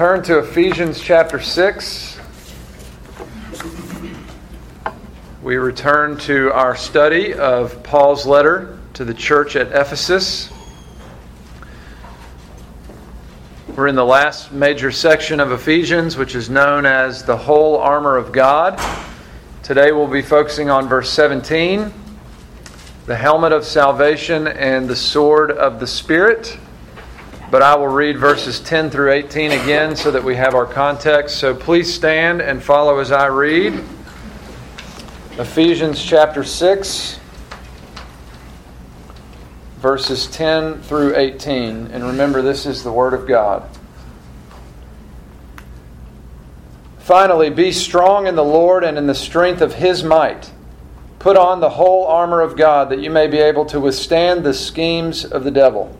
Turn to Ephesians chapter 6. We return to our study of Paul's letter to the church at Ephesus. We're in the last major section of Ephesians, which is known as the whole armor of God. Today we'll be focusing on verse 17 the helmet of salvation and the sword of the Spirit. But I will read verses 10 through 18 again so that we have our context. So please stand and follow as I read. Ephesians chapter 6, verses 10 through 18. And remember, this is the Word of God. Finally, be strong in the Lord and in the strength of His might. Put on the whole armor of God that you may be able to withstand the schemes of the devil.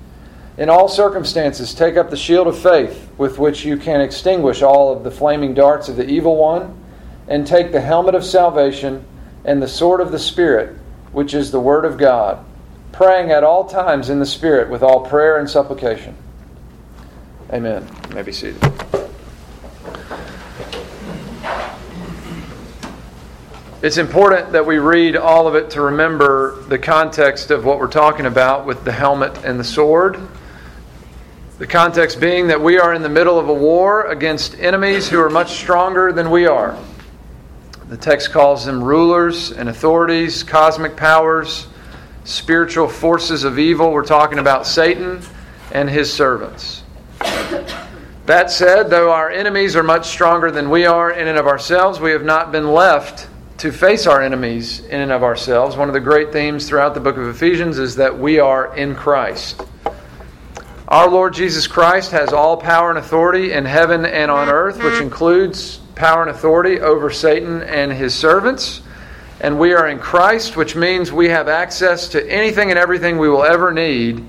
In all circumstances, take up the shield of faith with which you can extinguish all of the flaming darts of the evil one, and take the helmet of salvation and the sword of the Spirit, which is the Word of God, praying at all times in the Spirit with all prayer and supplication. Amen. You may be seated. It's important that we read all of it to remember the context of what we're talking about with the helmet and the sword. The context being that we are in the middle of a war against enemies who are much stronger than we are. The text calls them rulers and authorities, cosmic powers, spiritual forces of evil. We're talking about Satan and his servants. That said, though our enemies are much stronger than we are in and of ourselves, we have not been left to face our enemies in and of ourselves. One of the great themes throughout the book of Ephesians is that we are in Christ. Our Lord Jesus Christ has all power and authority in heaven and on mm-hmm. earth, which includes power and authority over Satan and his servants. And we are in Christ, which means we have access to anything and everything we will ever need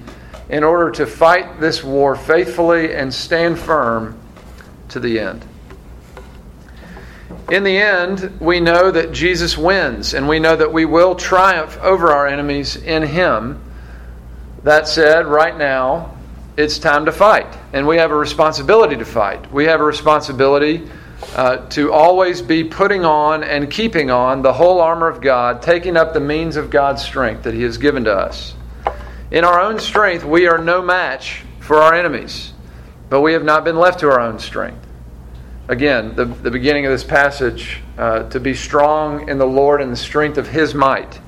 in order to fight this war faithfully and stand firm to the end. In the end, we know that Jesus wins, and we know that we will triumph over our enemies in Him. That said, right now, it's time to fight. And we have a responsibility to fight. We have a responsibility uh, to always be putting on and keeping on the whole armor of God, taking up the means of God's strength that He has given to us. In our own strength, we are no match for our enemies, but we have not been left to our own strength. Again, the, the beginning of this passage uh, to be strong in the Lord and the strength of His might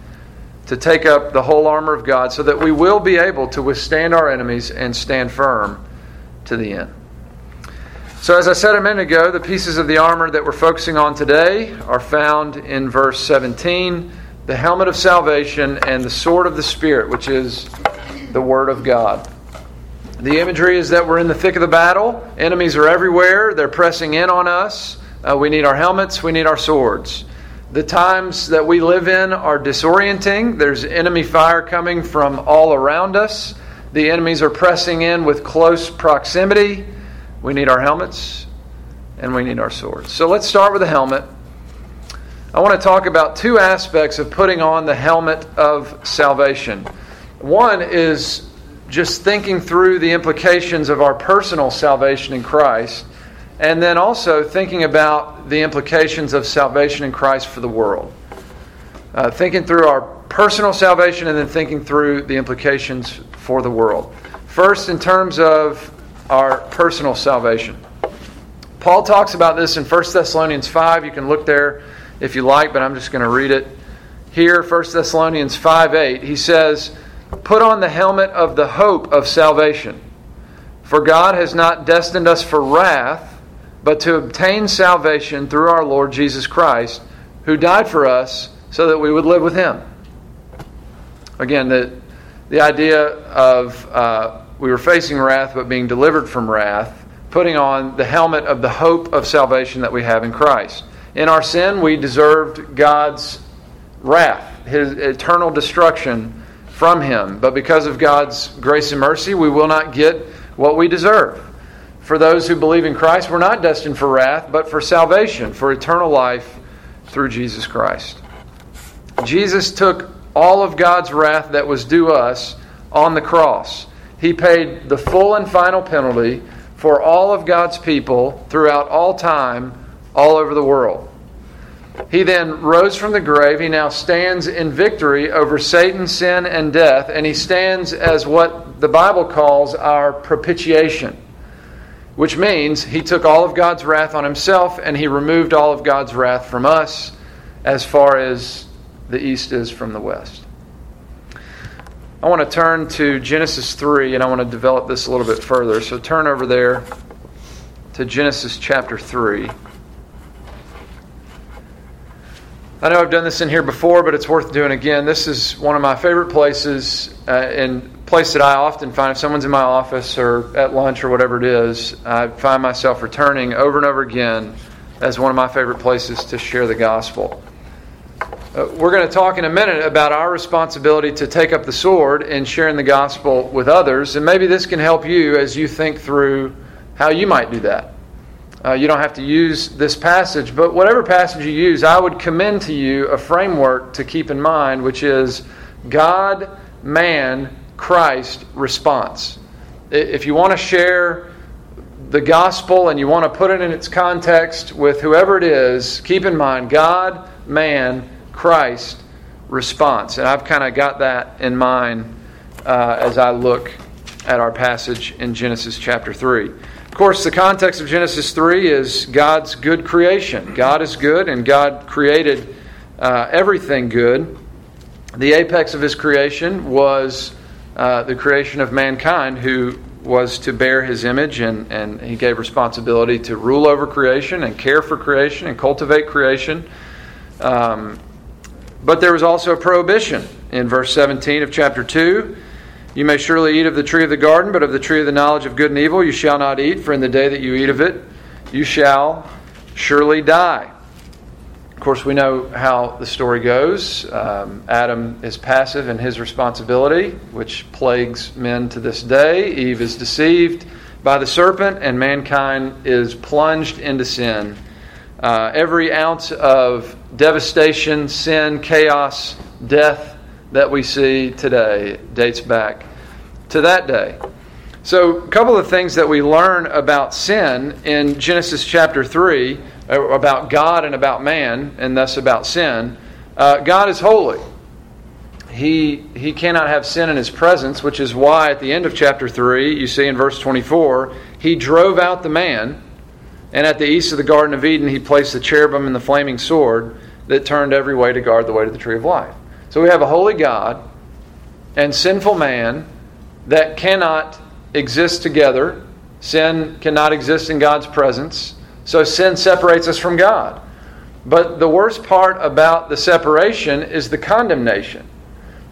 to take up the whole armor of God so that we will be able to withstand our enemies and stand firm to the end. So, as I said a minute ago, the pieces of the armor that we're focusing on today are found in verse 17 the helmet of salvation and the sword of the Spirit, which is the Word of God. The imagery is that we're in the thick of the battle, enemies are everywhere, they're pressing in on us. Uh, we need our helmets, we need our swords. The times that we live in are disorienting. There's enemy fire coming from all around us. The enemies are pressing in with close proximity. We need our helmets and we need our swords. So let's start with the helmet. I want to talk about two aspects of putting on the helmet of salvation. One is just thinking through the implications of our personal salvation in Christ and then also thinking about the implications of salvation in Christ for the world. Uh, thinking through our personal salvation and then thinking through the implications for the world. First, in terms of our personal salvation. Paul talks about this in 1 Thessalonians 5. You can look there if you like, but I'm just going to read it. Here, 1 Thessalonians 5 8, he says, Put on the helmet of the hope of salvation. For God has not destined us for wrath but to obtain salvation through our Lord Jesus Christ, who died for us so that we would live with him. Again, the, the idea of uh, we were facing wrath but being delivered from wrath. putting on the helmet of the hope of salvation that we have in Christ. In our sin, we deserved God's wrath, his eternal destruction from him. But because of God's grace and mercy, we will not get what we deserve. For those who believe in Christ, we're not destined for wrath, but for salvation, for eternal life through Jesus Christ. Jesus took all of God's wrath that was due us on the cross. He paid the full and final penalty for all of God's people throughout all time, all over the world. He then rose from the grave. He now stands in victory over Satan, sin, and death, and he stands as what the Bible calls our propitiation, which means he took all of God's wrath on himself and he removed all of God's wrath from us as far as the east is from the west. I want to turn to Genesis 3 and I want to develop this a little bit further. So turn over there to Genesis chapter 3. I know I've done this in here before, but it's worth doing again. This is one of my favorite places, uh, and place that I often find if someone's in my office or at lunch or whatever it is, I find myself returning over and over again as one of my favorite places to share the gospel. Uh, we're going to talk in a minute about our responsibility to take up the sword in sharing the gospel with others, and maybe this can help you as you think through how you might do that. Uh, you don't have to use this passage, but whatever passage you use, I would commend to you a framework to keep in mind, which is God, man, Christ response. If you want to share the gospel and you want to put it in its context with whoever it is, keep in mind God, man, Christ response. And I've kind of got that in mind uh, as I look at our passage in Genesis chapter 3. Of course, the context of Genesis 3 is God's good creation. God is good, and God created uh, everything good. The apex of his creation was uh, the creation of mankind, who was to bear his image, and, and he gave responsibility to rule over creation and care for creation and cultivate creation. Um, but there was also a prohibition in verse 17 of chapter 2 you may surely eat of the tree of the garden, but of the tree of the knowledge of good and evil you shall not eat, for in the day that you eat of it, you shall surely die. Of course, we know how the story goes. Um, Adam is passive in his responsibility, which plagues men to this day. Eve is deceived by the serpent, and mankind is plunged into sin. Uh, every ounce of devastation, sin, chaos, death, that we see today dates back to that day. So, a couple of things that we learn about sin in Genesis chapter 3, uh, about God and about man, and thus about sin. Uh, God is holy. He, he cannot have sin in his presence, which is why at the end of chapter 3, you see in verse 24, he drove out the man, and at the east of the Garden of Eden, he placed the cherubim and the flaming sword that turned every way to guard the way to the tree of life. So we have a holy God and sinful man that cannot exist together. Sin cannot exist in God's presence. So sin separates us from God. But the worst part about the separation is the condemnation.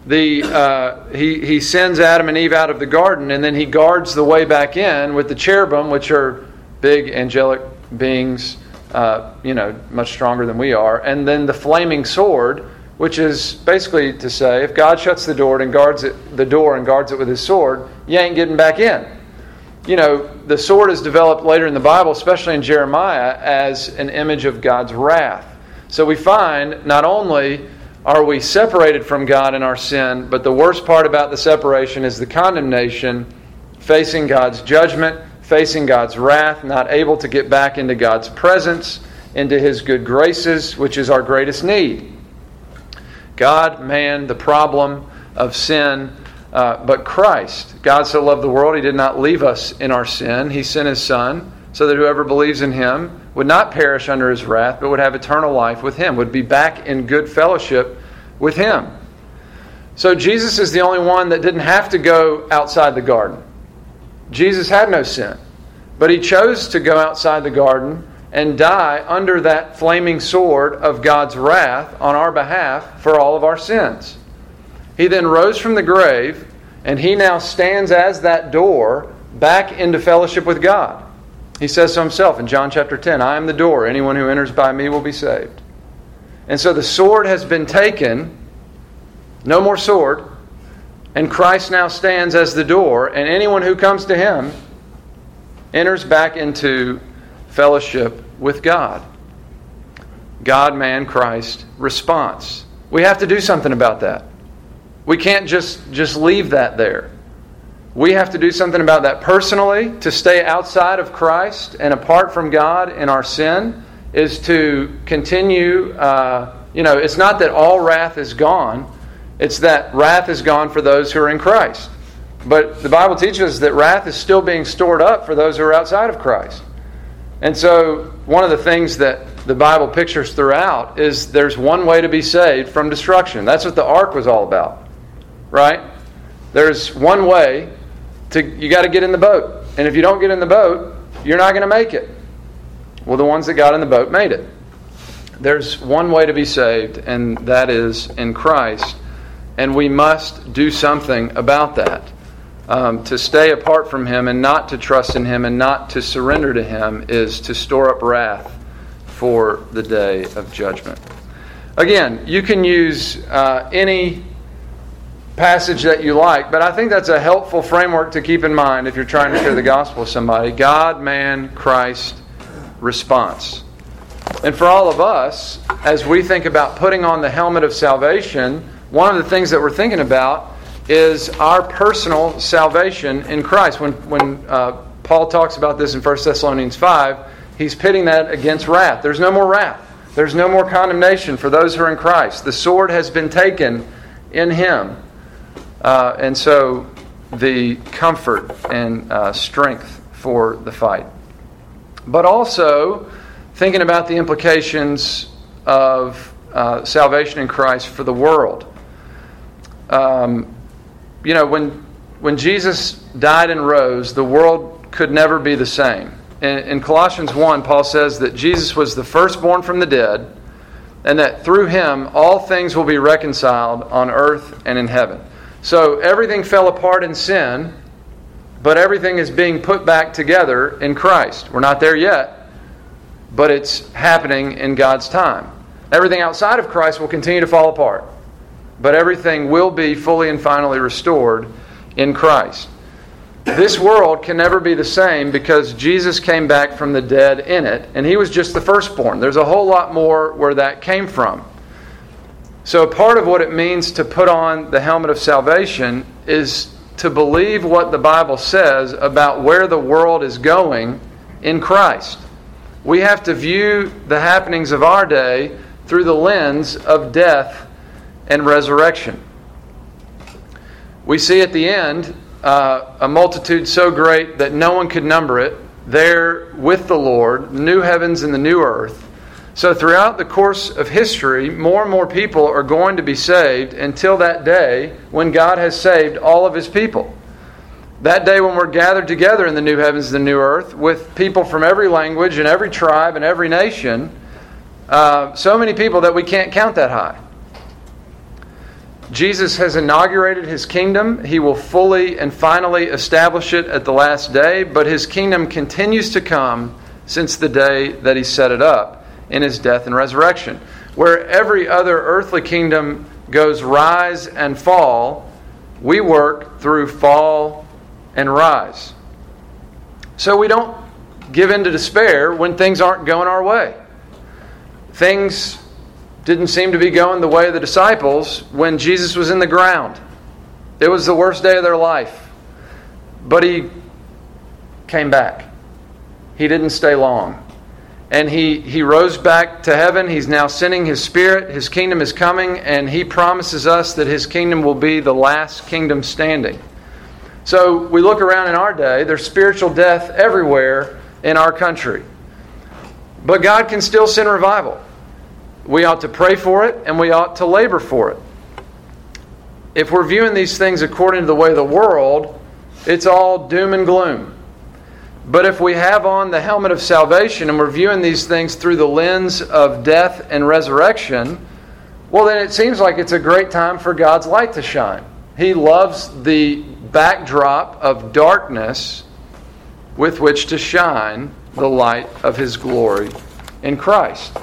The, uh, he, he sends Adam and Eve out of the garden, and then he guards the way back in with the cherubim, which are big angelic beings, uh, you know, much stronger than we are, and then the flaming sword, which is basically to say if God shuts the door and guards it, the door and guards it with his sword, you ain't getting back in. You know, the sword is developed later in the Bible, especially in Jeremiah, as an image of God's wrath. So we find not only are we separated from God in our sin, but the worst part about the separation is the condemnation, facing God's judgment, facing God's wrath, not able to get back into God's presence, into His good graces, which is our greatest need. God, man, the problem of sin, uh, but Christ. God so loved the world, He did not leave us in our sin. He sent His Son so that whoever believes in Him would not perish under His wrath, but would have eternal life with Him, would be back in good fellowship with Him. So Jesus is the only one that didn't have to go outside the garden. Jesus had no sin, but He chose to go outside the garden and die under that flaming sword of God's wrath on our behalf for all of our sins. He then rose from the grave, and he now stands as that door back into fellowship with God. He says so himself in John chapter 10 I am the door. Anyone who enters by me will be saved. And so the sword has been taken. No more sword. And Christ now stands as the door. And anyone who comes to him enters back into fellowship with God. God, man, Christ response. We have to do something about that. We can't just, just leave that there. We have to do something about that personally. To stay outside of Christ and apart from God in our sin is to continue. Uh, you know, it's not that all wrath is gone, it's that wrath is gone for those who are in Christ. But the Bible teaches us that wrath is still being stored up for those who are outside of Christ. And so, one of the things that the Bible pictures throughout is there's one way to be saved from destruction. That's what the ark was all about, right? There's one way to, you got to get in the boat. And if you don't get in the boat, you're not going to make it. Well, the ones that got in the boat made it. There's one way to be saved, and that is in Christ. And we must do something about that. Um, to stay apart from Him and not to trust in Him and not to surrender to Him is to store up wrath for the day of judgment. Again, you can use uh, any passage that you like, but I think that's a helpful framework to keep in mind if you're trying to share the gospel with somebody. God, man, Christ, response. And for all of us, as we think about putting on the helmet of salvation, one of the things that we're thinking about is our personal salvation in Christ. When, when uh, Paul talks about this in 1 Thessalonians 5, he's pitting that against wrath. There's no more wrath, there's no more condemnation for those who are in Christ. The sword has been taken in him. Uh, and so the comfort and uh, strength for the fight. But also thinking about the implications of uh, salvation in Christ for the world. Um, you know, when, when Jesus died and rose, the world could never be the same. In, in Colossians 1, Paul says that Jesus was the firstborn from the dead, and that through him all things will be reconciled on earth and in heaven. So everything fell apart in sin, but everything is being put back together in Christ. We're not there yet, but it's happening in God's time. Everything outside of Christ will continue to fall apart, but everything will be fully and finally restored in Christ. This world can never be the same because Jesus came back from the dead in it, and he was just the firstborn. There's a whole lot more where that came from. So, part of what it means to put on the helmet of salvation is to believe what the Bible says about where the world is going in Christ. We have to view the happenings of our day through the lens of death and resurrection. We see at the end uh, a multitude so great that no one could number it, there with the Lord, the new heavens and the new earth so, throughout the course of history, more and more people are going to be saved until that day when God has saved all of his people. That day when we're gathered together in the new heavens and the new earth with people from every language and every tribe and every nation, uh, so many people that we can't count that high. Jesus has inaugurated his kingdom. He will fully and finally establish it at the last day, but his kingdom continues to come since the day that he set it up in his death and resurrection. Where every other earthly kingdom goes rise and fall, we work through fall and rise. So we don't give in to despair when things aren't going our way. Things didn't seem to be going the way of the disciples when Jesus was in the ground. It was the worst day of their life. But he came back. He didn't stay long and he, he rose back to heaven. He's now sending his spirit. His kingdom is coming, and he promises us that his kingdom will be the last kingdom standing. So we look around in our day, there's spiritual death everywhere in our country. But God can still send revival. We ought to pray for it, and we ought to labor for it. If we're viewing these things according to the way of the world, it's all doom and gloom. But if we have on the helmet of salvation and we're viewing these things through the lens of death and resurrection, well, then it seems like it's a great time for God's light to shine. He loves the backdrop of darkness with which to shine the light of his glory in Christ.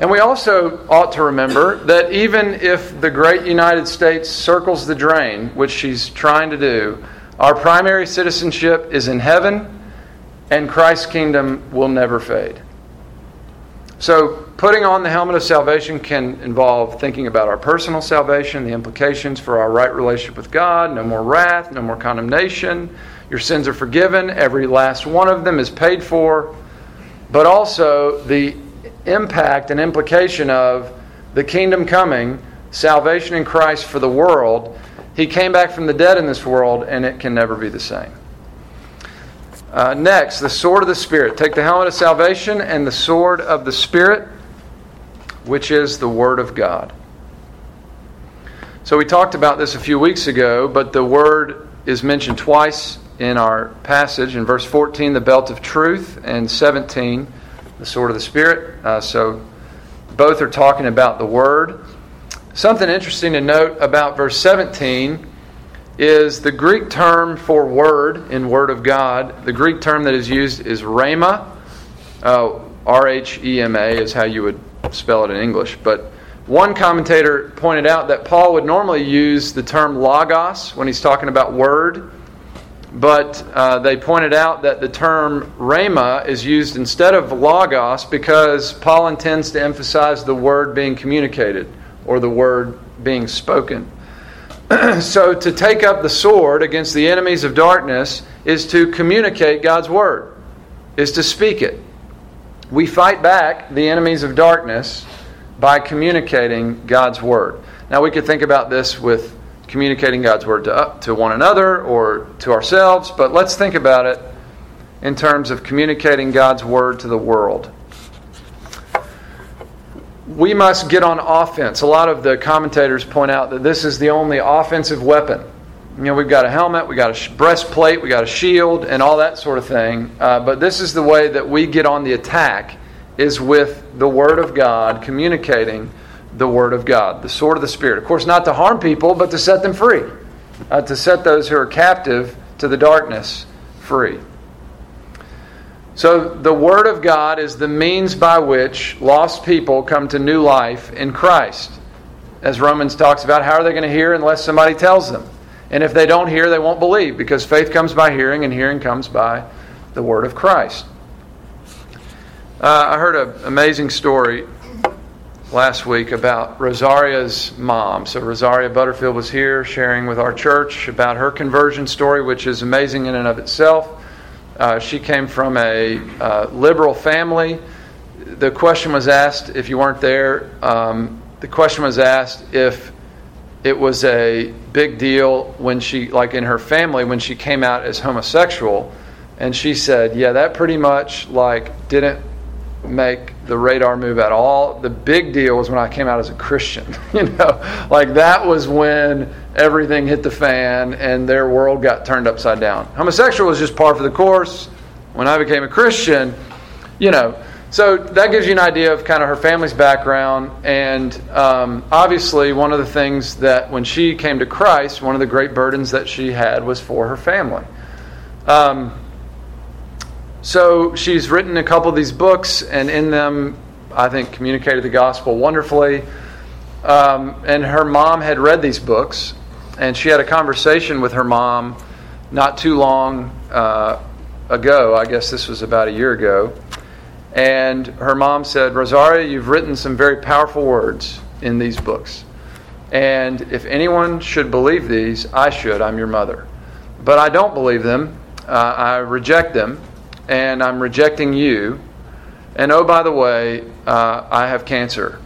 And we also ought to remember that even if the great United States circles the drain, which she's trying to do, our primary citizenship is in heaven, and Christ's kingdom will never fade. So, putting on the helmet of salvation can involve thinking about our personal salvation, the implications for our right relationship with God, no more wrath, no more condemnation. Your sins are forgiven, every last one of them is paid for. But also the impact and implication of the kingdom coming, salvation in Christ for the world. He came back from the dead in this world, and it can never be the same. Uh, next, the sword of the Spirit. Take the helmet of salvation and the sword of the Spirit, which is the Word of God. So we talked about this a few weeks ago, but the Word is mentioned twice in our passage. In verse 14, the belt of truth, and 17, the sword of the Spirit. Uh, so both are talking about the Word. Something interesting to note about verse 17 is the Greek term for word in Word of God. The Greek term that is used is rhema. Uh, R H E M A is how you would spell it in English. But one commentator pointed out that Paul would normally use the term logos when he's talking about word. But uh, they pointed out that the term rhema is used instead of logos because Paul intends to emphasize the word being communicated or the word being spoken. so to take up the sword against the enemies of darkness is to communicate God's word, is to speak it. We fight back the enemies of darkness by communicating God's word. Now we could think about this with communicating God's word to, uh, to one another or to ourselves, but let's think about it in terms of communicating God's word to the world we must get on offense. A lot of the commentators point out that this is the only offensive weapon. You know, we've got a helmet, we've got a breastplate, we've got a shield, and all that sort of thing. Uh, but this is the way that we get on the attack is with the Word of God, communicating the Word of God, the sword of the Spirit. Of course, not to harm people, but to set them free, uh, to set those who are captive to the darkness free. So, the Word of God is the means by which lost people come to new life in Christ. As Romans talks about, how are they going to hear unless somebody tells them? And if they don't hear, they won't believe because faith comes by hearing, and hearing comes by the Word of Christ. Uh, I heard an amazing story last week about Rosaria's mom. So, Rosaria Butterfield was here sharing with our church about her conversion story, which is amazing in and of itself. Uh, she came from a uh, liberal family. The question was asked, if you weren't there, um, the question was asked if it was a big deal when she, like in her family, when she came out as homosexual. And she said, yeah, that pretty much like didn't make the radar move at all. The big deal was when I came out as a Christian. you know, like that was when everything hit the fan and their world got turned upside down. Homosexual was just par for the course. When I became a Christian, you know, so that gives you an idea of kind of her family's background. And um, obviously, one of the things that when she came to Christ, one of the great burdens that she had was for her family. Um, so she's written a couple of these books, and in them, I think, communicated the gospel wonderfully. Um, and her mom had read these books, and she had a conversation with her mom not too long uh, ago. I guess this was about a year ago. And her mom said, Rosaria, you've written some very powerful words in these books. And if anyone should believe these, I should. I'm your mother. But I don't believe them. Uh, I reject them and I'm rejecting you. And oh, by the way, uh, I have cancer.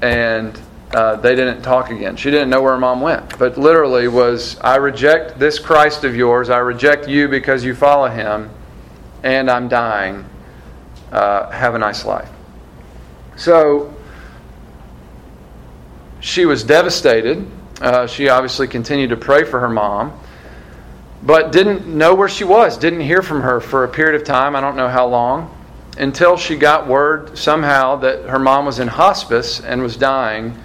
And uh, they didn't talk again. She didn't know where her mom went. But literally was, I reject this Christ of yours. I reject you because you follow him. And I'm dying. Uh, have a nice life. So she was devastated. Uh, she obviously continued to pray for her mom but didn't know where she was, didn't hear from her for a period of time, I don't know how long, until she got word somehow that her mom was in hospice and was dying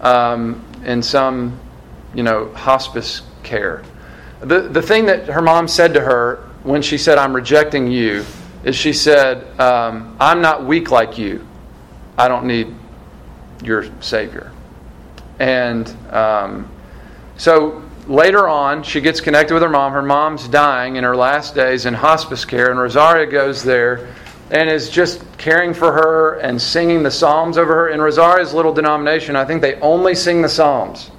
um, in some, you know, hospice care. The, the thing that her mom said to her when she said, I'm rejecting you, is she said, um, I'm not weak like you. I don't need your Savior. And um, so later on, she gets connected with her mom. Her mom's dying in her last days in hospice care, and Rosaria goes there and is just caring for her and singing the Psalms over her. In Rosaria's little denomination, I think they only sing the Psalms.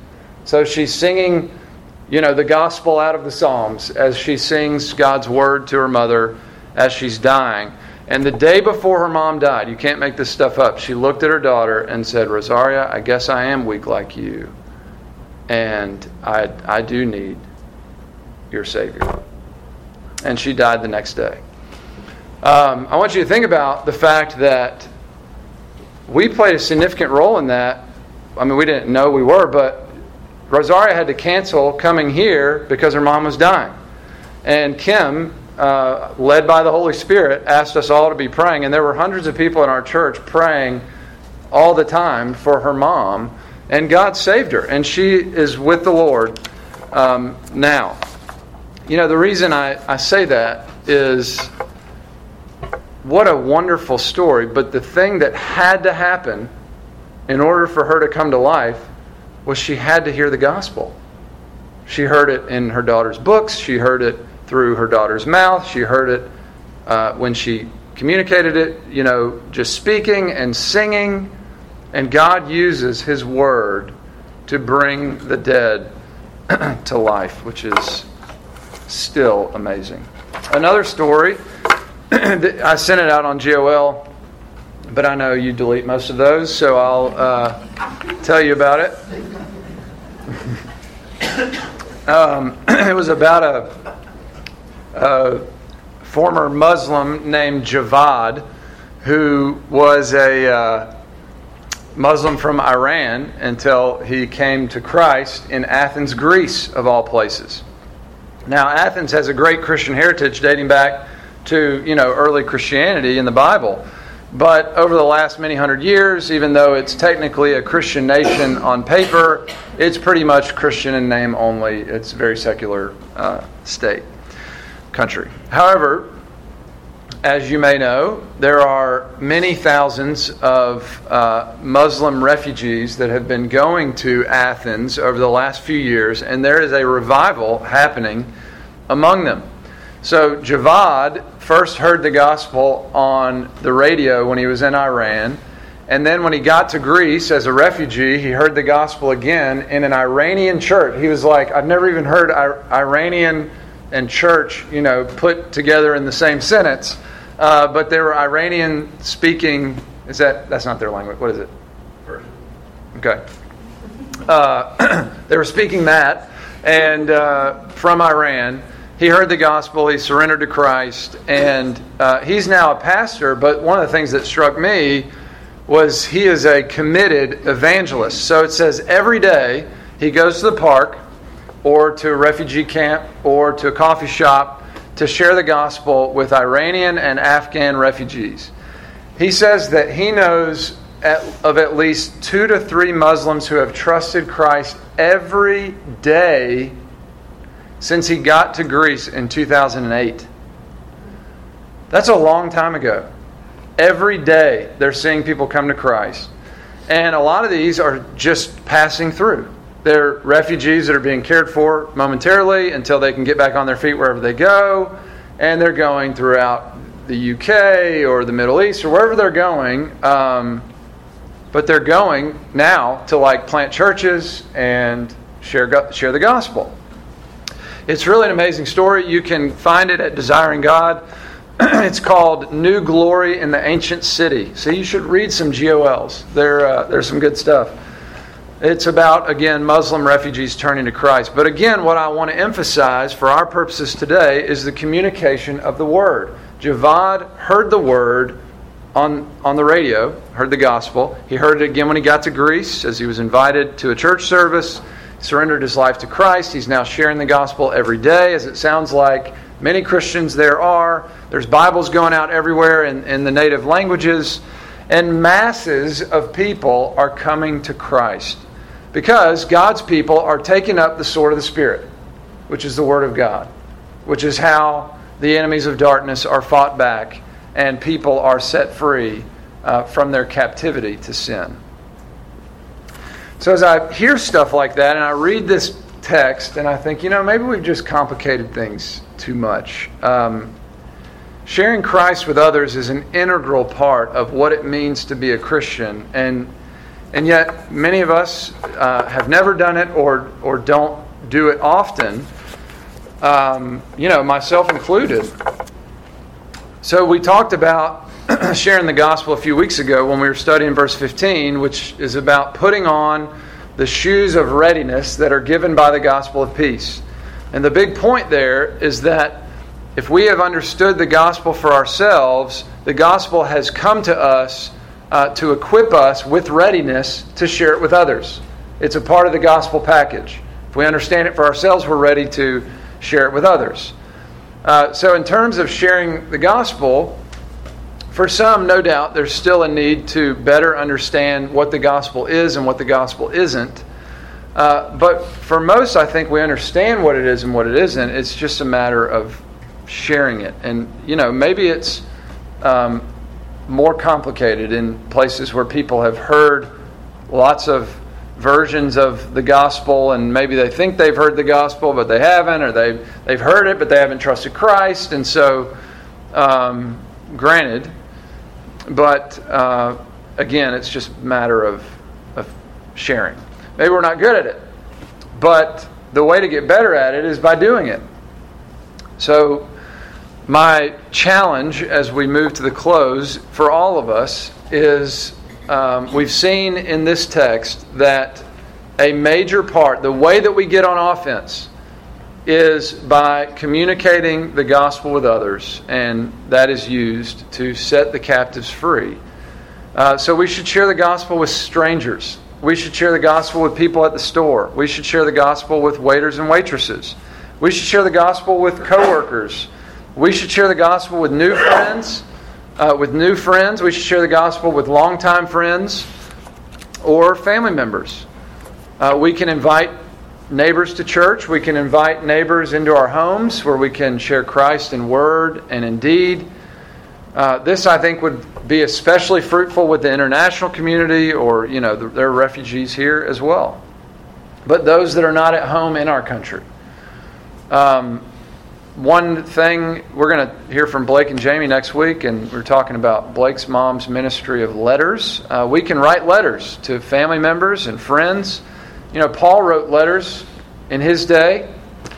So she's singing, you know, the gospel out of the Psalms as she sings God's word to her mother as she's dying. And the day before her mom died, you can't make this stuff up, she looked at her daughter and said, Rosaria, I guess I am weak like you. And I, I do need your Savior. And she died the next day. Um, I want you to think about the fact that we played a significant role in that. I mean, we didn't know we were, but Rosaria had to cancel coming here because her mom was dying. And Kim uh, led by the Holy Spirit, asked us all to be praying. And there were hundreds of people in our church praying all the time for her mom. And God saved her. And she is with the Lord um, now. You know, the reason I, I say that is what a wonderful story. But the thing that had to happen in order for her to come to life was she had to hear the gospel. She heard it in her daughter's books, she heard it through her daughter's mouth. She heard it uh, when she communicated it, you know, just speaking and singing. And God uses His Word to bring the dead to life, which is still amazing. Another story, I sent it out on GOL, but I know you delete most of those, so I'll uh, tell you about it. um, it was about a a former Muslim named Javad, who was a uh, Muslim from Iran until he came to Christ in Athens, Greece, of all places. Now, Athens has a great Christian heritage dating back to you know early Christianity in the Bible. But over the last many hundred years, even though it's technically a Christian nation on paper, it's pretty much Christian in name only. It's a very secular uh, state country. However, as you may know, there are many thousands of uh, Muslim refugees that have been going to Athens over the last few years, and there is a revival happening among them. So, Javad first heard the gospel on the radio when he was in Iran. And then when he got to Greece as a refugee, he heard the gospel again in an Iranian church. He was like, I've never even heard Iranian and church, you know, put together in the same sentence. Uh, but they were Iranian speaking. Is that that's not their language? What is it? Persian. Okay. Uh, they were speaking that, and uh, from Iran, he heard the gospel. He surrendered to Christ, and uh, he's now a pastor. But one of the things that struck me was he is a committed evangelist. So it says every day he goes to the park or to a refugee camp or to a coffee shop to share the gospel with Iranian and Afghan refugees. He says that he knows at, of at least two to three Muslims who have trusted Christ every day since he got to Greece in 2008. That's a long time ago. Every day they're seeing people come to Christ. And a lot of these are just passing through. They're refugees that are being cared for momentarily until they can get back on their feet wherever they go. And they're going throughout the UK or the Middle East or wherever they're going. Um, but they're going now to like plant churches and share, share the gospel. It's really an amazing story. You can find it at Desiring God. it's called New Glory in the Ancient City. So you should read some GOLs. There, uh, there's some good stuff. It's about, again, Muslim refugees turning to Christ. But again, what I want to emphasize for our purposes today is the communication of the Word. Javad heard the Word on, on the radio, heard the gospel. He heard it again when he got to Greece as he was invited to a church service, surrendered his life to Christ. He's now sharing the gospel every day, as it sounds like many Christians there are. There's Bibles going out everywhere in, in the native languages, and masses of people are coming to Christ. Because God's people are taking up the sword of the Spirit, which is the Word of God, which is how the enemies of darkness are fought back and people are set free uh, from their captivity to sin. So as I hear stuff like that and I read this text and I think, you know, maybe we've just complicated things too much. Um, sharing Christ with others is an integral part of what it means to be a Christian, and and yet many of us uh, have never done it or or don't do it often. Um, you know, myself included. So we talked about sharing the gospel a few weeks ago when we were studying verse 15, which is about putting on the shoes of readiness that are given by the gospel of peace. And the big point there is that if we have understood the gospel for ourselves, the gospel has come to us uh, to equip us with readiness to share it with others. It's a part of the gospel package. If we understand it for ourselves, we're ready to share it with others. Uh, so, in terms of sharing the gospel, for some, no doubt, there's still a need to better understand what the gospel is and what the gospel isn't. Uh, but for most, I think we understand what it is and what it isn't. It's just a matter of sharing it. And, you know, maybe it's um, more complicated in places where people have heard lots of versions of the gospel and maybe they think they've heard the gospel but they haven't or they've, they've heard it but they haven't trusted christ and so um, granted but uh, again, it's just matter of, of sharing. Maybe we're not good at it, but the way to get better at it is by doing it. So, my challenge as we move to the close for all of us is um, we've seen in this text that a major part, the way that we get on offense, is by communicating the gospel with others, and that is used to set the captives free. Uh, so we should share the gospel with strangers. We should share the gospel with people at the store. We should share the gospel with waiters and waitresses. We should share the gospel with coworkers. We should share the gospel with new friends. Uh, with new friends, we should share the gospel with longtime friends or family members. Uh, we can invite neighbors to church. We can invite neighbors into our homes where we can share Christ in word and in deed. Uh, this, I think, would be especially fruitful with the international community or, you know, the, there are refugees here as well. But those that are not at home in our country. Um, one thing, we're going to hear from Blake and Jamie next week, and we're talking about Blake's mom's ministry of letters. Uh, we can write letters to family members and friends you know, Paul wrote letters in his day.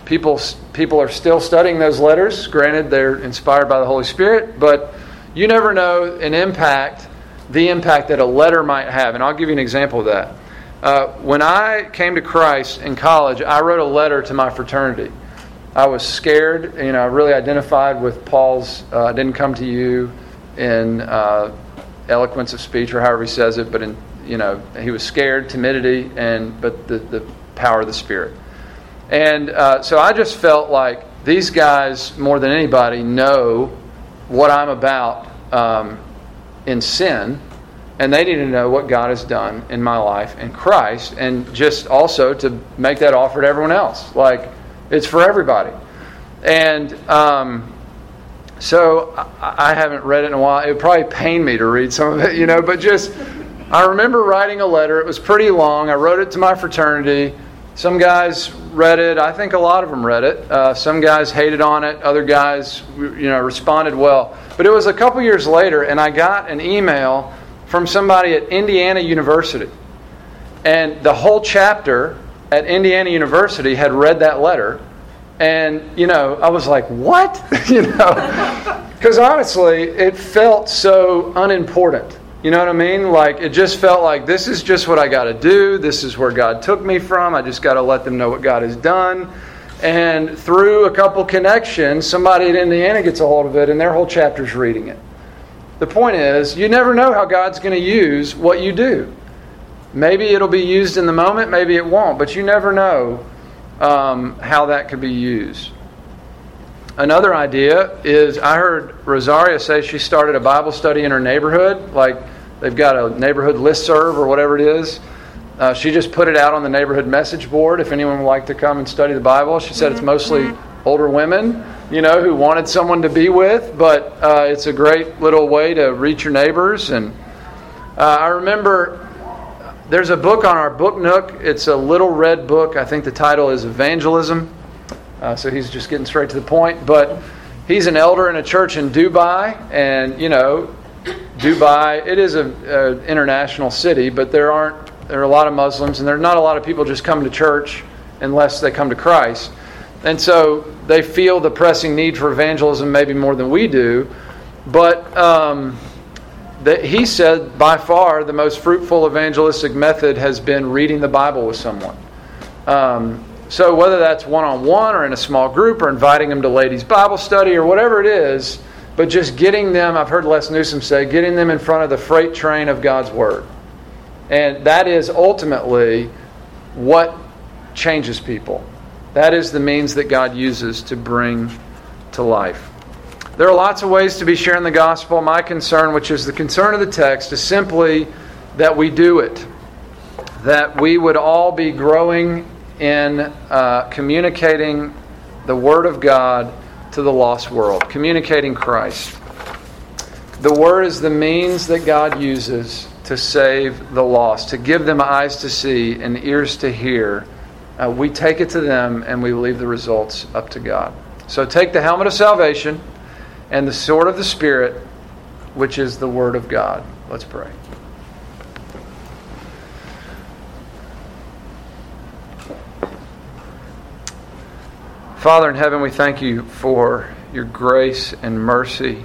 People, people are still studying those letters. Granted, they're inspired by the Holy Spirit, but you never know an impact, the impact that a letter might have. And I'll give you an example of that. Uh, when I came to Christ in college, I wrote a letter to my fraternity. I was scared. You know, I really identified with Paul's uh, "I didn't come to you" in uh, eloquence of speech, or however he says it, but in you know, he was scared, timidity, and but the, the power of the Spirit. And uh, so I just felt like these guys, more than anybody, know what I'm about um, in sin, and they need to know what God has done in my life in Christ, and just also to make that offer to everyone else. Like, it's for everybody. And um, so I, I haven't read it in a while. It would probably pain me to read some of it, you know, but just I remember writing a letter. It was pretty long. I wrote it to my fraternity. Some guys read it. I think a lot of them read it. Uh, some guys hated on it. Other guys, you know, responded well. But it was a couple years later, and I got an email from somebody at Indiana University, and the whole chapter at Indiana University had read that letter. And, you know, I was like, what? you know, because honestly, it felt so unimportant. You know what I mean? Like, it just felt like this is just what I got to do. This is where God took me from. I just got to let them know what God has done. And through a couple connections, somebody in Indiana gets a hold of it, and their whole chapter's reading it. The point is, you never know how God's going to use what you do. Maybe it'll be used in the moment, maybe it won't, but you never know um, how that could be used. Another idea is I heard Rosaria say she started a Bible study in her neighborhood. Like they've got a neighborhood list serve or whatever it is. Uh, she just put it out on the neighborhood message board if anyone would like to come and study the Bible. She said it's mostly older women. you know, who wanted someone to be with, but uh, it's a great little way to reach your neighbors. And uh, I remember there's a book on our book nook. It's a little red book. I think the title is Evangelism. Uh, so he's just getting straight to the point. But he's an elder in a church in Dubai, and you know, Dubai. It is an international city, but there aren't there are a lot of Muslims, and there are not a lot of people just come to church unless they come to Christ. And so they feel the pressing need for evangelism maybe more than we do. But um, the, he said by far the most fruitful evangelistic method has been reading the Bible with someone. Um, so whether that's one on one or in a small group or inviting them to ladies' Bible study or whatever it is, but just getting them, I've heard Les Newsom say, getting them in front of the freight train of God's Word. And that is ultimately what changes people. That is the means that God uses to bring to life. There are lots of ways to be sharing the gospel. My concern, which is the concern of the text, is simply that we do it. That we would all be growing in uh, communicating the Word of God to the lost world, communicating Christ. The Word is the means that God uses to save the lost, to give them eyes to see and ears to hear. Uh, we take it to them and we leave the results up to God. So take the helmet of salvation and the sword of the Spirit, which is the Word of God. Let's pray. Father in heaven, we thank you for your grace and mercy.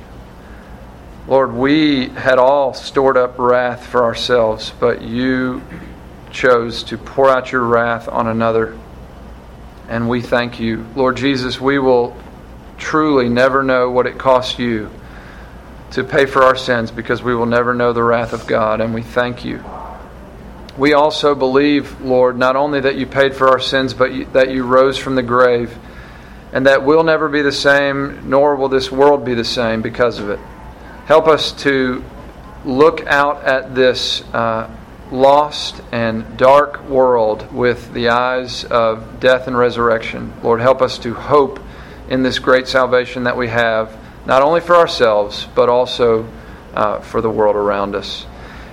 Lord, we had all stored up wrath for ourselves, but you chose to pour out your wrath on another. And we thank you. Lord Jesus, we will truly never know what it costs you to pay for our sins because we will never know the wrath of God, and we thank you. We also believe, Lord, not only that you paid for our sins, but that you rose from the grave and that we'll never be the same, nor will this world be the same because of it. Help us to look out at this uh, lost and dark world with the eyes of death and resurrection. Lord, help us to hope in this great salvation that we have, not only for ourselves, but also uh, for the world around us.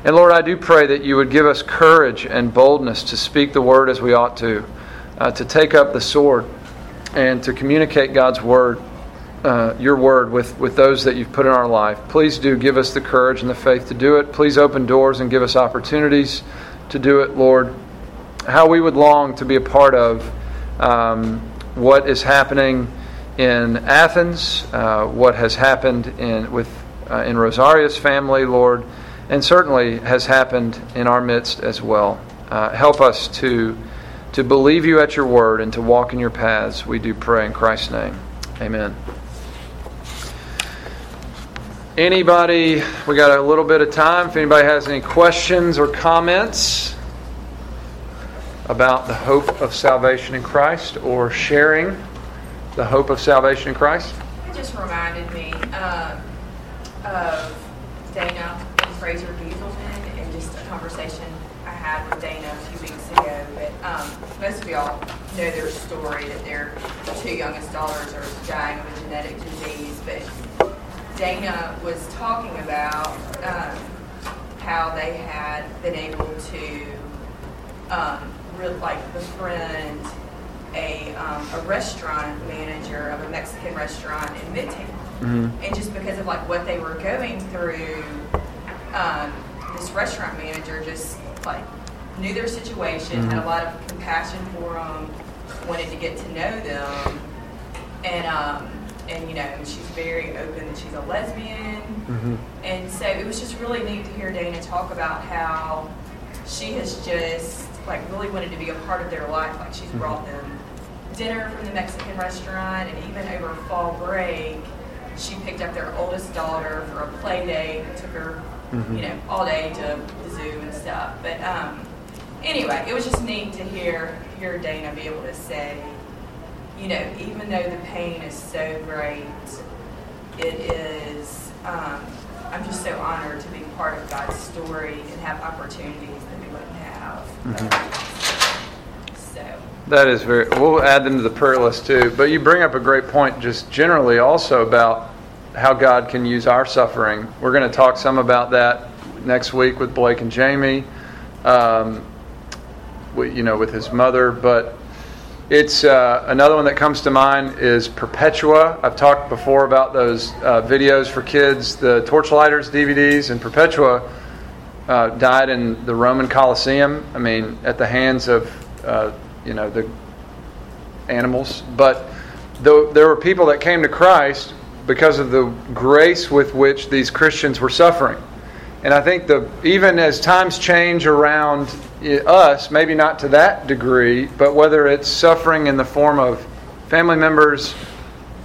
And Lord, I do pray that you would give us courage and boldness to speak the word as we ought to, uh, to take up the sword and to communicate God's word, uh, your word, with, with those that you've put in our life. Please do give us the courage and the faith to do it. Please open doors and give us opportunities to do it, Lord. How we would long to be a part of um, what is happening in Athens, uh, what has happened in with uh, in Rosaria's family, Lord, and certainly has happened in our midst as well. Uh, help us to to believe you at your word and to walk in your paths. We do pray in Christ's name. Amen. Anybody, we got a little bit of time. If anybody has any questions or comments about the hope of salvation in Christ or sharing the hope of salvation in Christ? It just reminded me um, of Dana and Fraser Gieselman and just a conversation I had with Dana a few weeks ago. But um, most of y'all know their story that their two youngest daughters are dying of a genetic disease. But Dana was talking about um, how they had been able to um, really, like befriend a, um, a restaurant manager of a Mexican restaurant in Midtown. Mm-hmm. And just because of like what they were going through, um, this restaurant manager just like knew their situation, mm-hmm. had a lot of compassion for them, wanted to get to know them, and um, and you know she's very open that she's a lesbian, mm-hmm. and so it was just really neat to hear Dana talk about how she has just like really wanted to be a part of their life. Like she's mm-hmm. brought them dinner from the Mexican restaurant, and even over fall break, she picked up their oldest daughter for a play date. Took her, mm-hmm. you know, all day to the zoo and stuff. But um, anyway, it was just neat to hear hear Dana be able to say, you know, even though the pain is so great, it is. Um, I'm just so honored to be part of God's story and have opportunities that we wouldn't have. Mm-hmm. That is very. We'll add them to the prayer list too. But you bring up a great point, just generally also about how God can use our suffering. We're going to talk some about that next week with Blake and Jamie. Um, you know, with his mother, but it's uh, another one that comes to mind is Perpetua. I've talked before about those uh, videos for kids, the Torchlighters DVDs, and Perpetua uh, died in the Roman Colosseum. I mean, at the hands of uh, you know the animals, but though there were people that came to Christ because of the grace with which these Christians were suffering. And I think the even as times change around us, maybe not to that degree, but whether it's suffering in the form of family members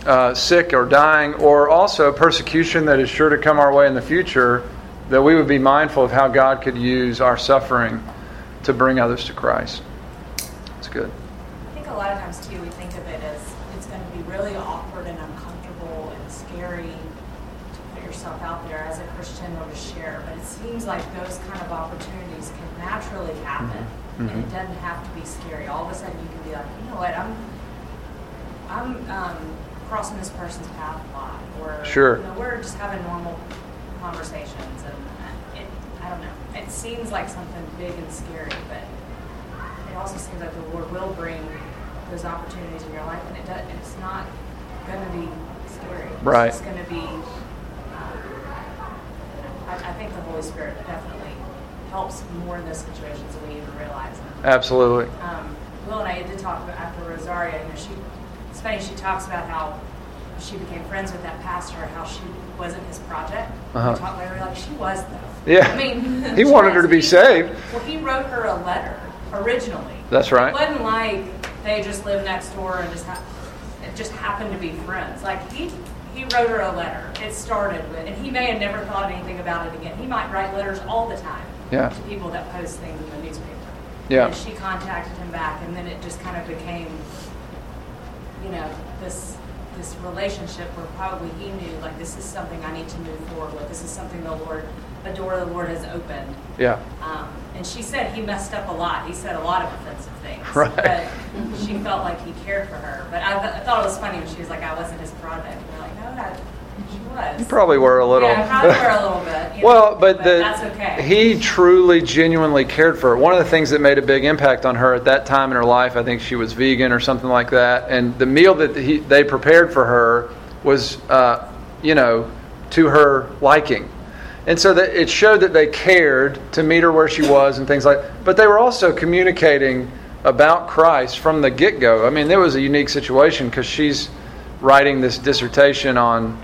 uh, sick or dying, or also persecution that is sure to come our way in the future, that we would be mindful of how God could use our suffering to bring others to Christ. It's good. I think a lot of times, too, we think of it as it's going to be really awkward and uncomfortable and scary to put yourself out there as a Christian or to share, but it seems like those kind of opportunities can naturally happen. Mm-hmm. And it mm-hmm. doesn't have to be scary. All of a sudden, you can be like, you know what, I'm, I'm um, crossing this person's path a lot, or sure. you know, we're just having normal conversations, and uh, it, I don't know. It seems like something big and scary, but it also seems like the Lord will bring those opportunities in your life, and it does, it's not going to be scary. Right. It's going to be. Um, I, I, think the Holy Spirit definitely helps more in those situations than we even realize. Absolutely. Um, Will and I did talk about after Rosaria. You know, she. It's funny. She talks about how she became friends with that pastor, how she wasn't his project. Uh-huh. We talked her like she was though. Yeah. I mean, he wanted her to be saved. Well, he wrote her a letter originally. That's right. It wasn't like they just lived next door and just ha- it just happened to be friends. Like he he wrote her a letter. It started with, and he may have never thought anything about it again. He might write letters all the time yeah. to people that post things in the newspaper. Yeah. And she contacted him back, and then it just kind of became, you know, this this relationship where probably he knew like this is something I need to move forward with. This is something the Lord, a door the Lord has opened. Yeah. Um, and she said he messed up a lot. He said a lot of offensive things. Right. But she felt like he cared for her. But I, th- I thought it was funny when she was like, I wasn't his product. And we're like, no, that, she was. You probably were a little. Yeah, probably were a little bit. well, know, but, but the, that's okay. he truly, genuinely cared for her. One of the things that made a big impact on her at that time in her life, I think she was vegan or something like that, and the meal that he, they prepared for her was, uh, you know, to her liking. And so that it showed that they cared to meet her where she was and things like but they were also communicating about Christ from the get-go. I mean, there was a unique situation because she's writing this dissertation on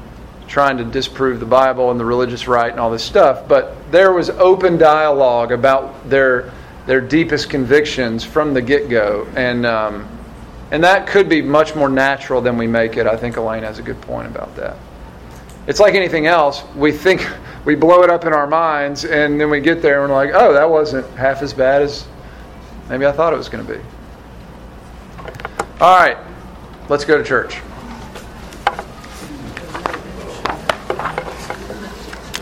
trying to disprove the Bible and the religious right and all this stuff, but there was open dialogue about their their deepest convictions from the get-go and um, and that could be much more natural than we make it. I think Elaine has a good point about that. It's like anything else. We think we blow it up in our minds, and then we get there and we're like, oh, that wasn't half as bad as maybe I thought it was going to be. All right, let's go to church.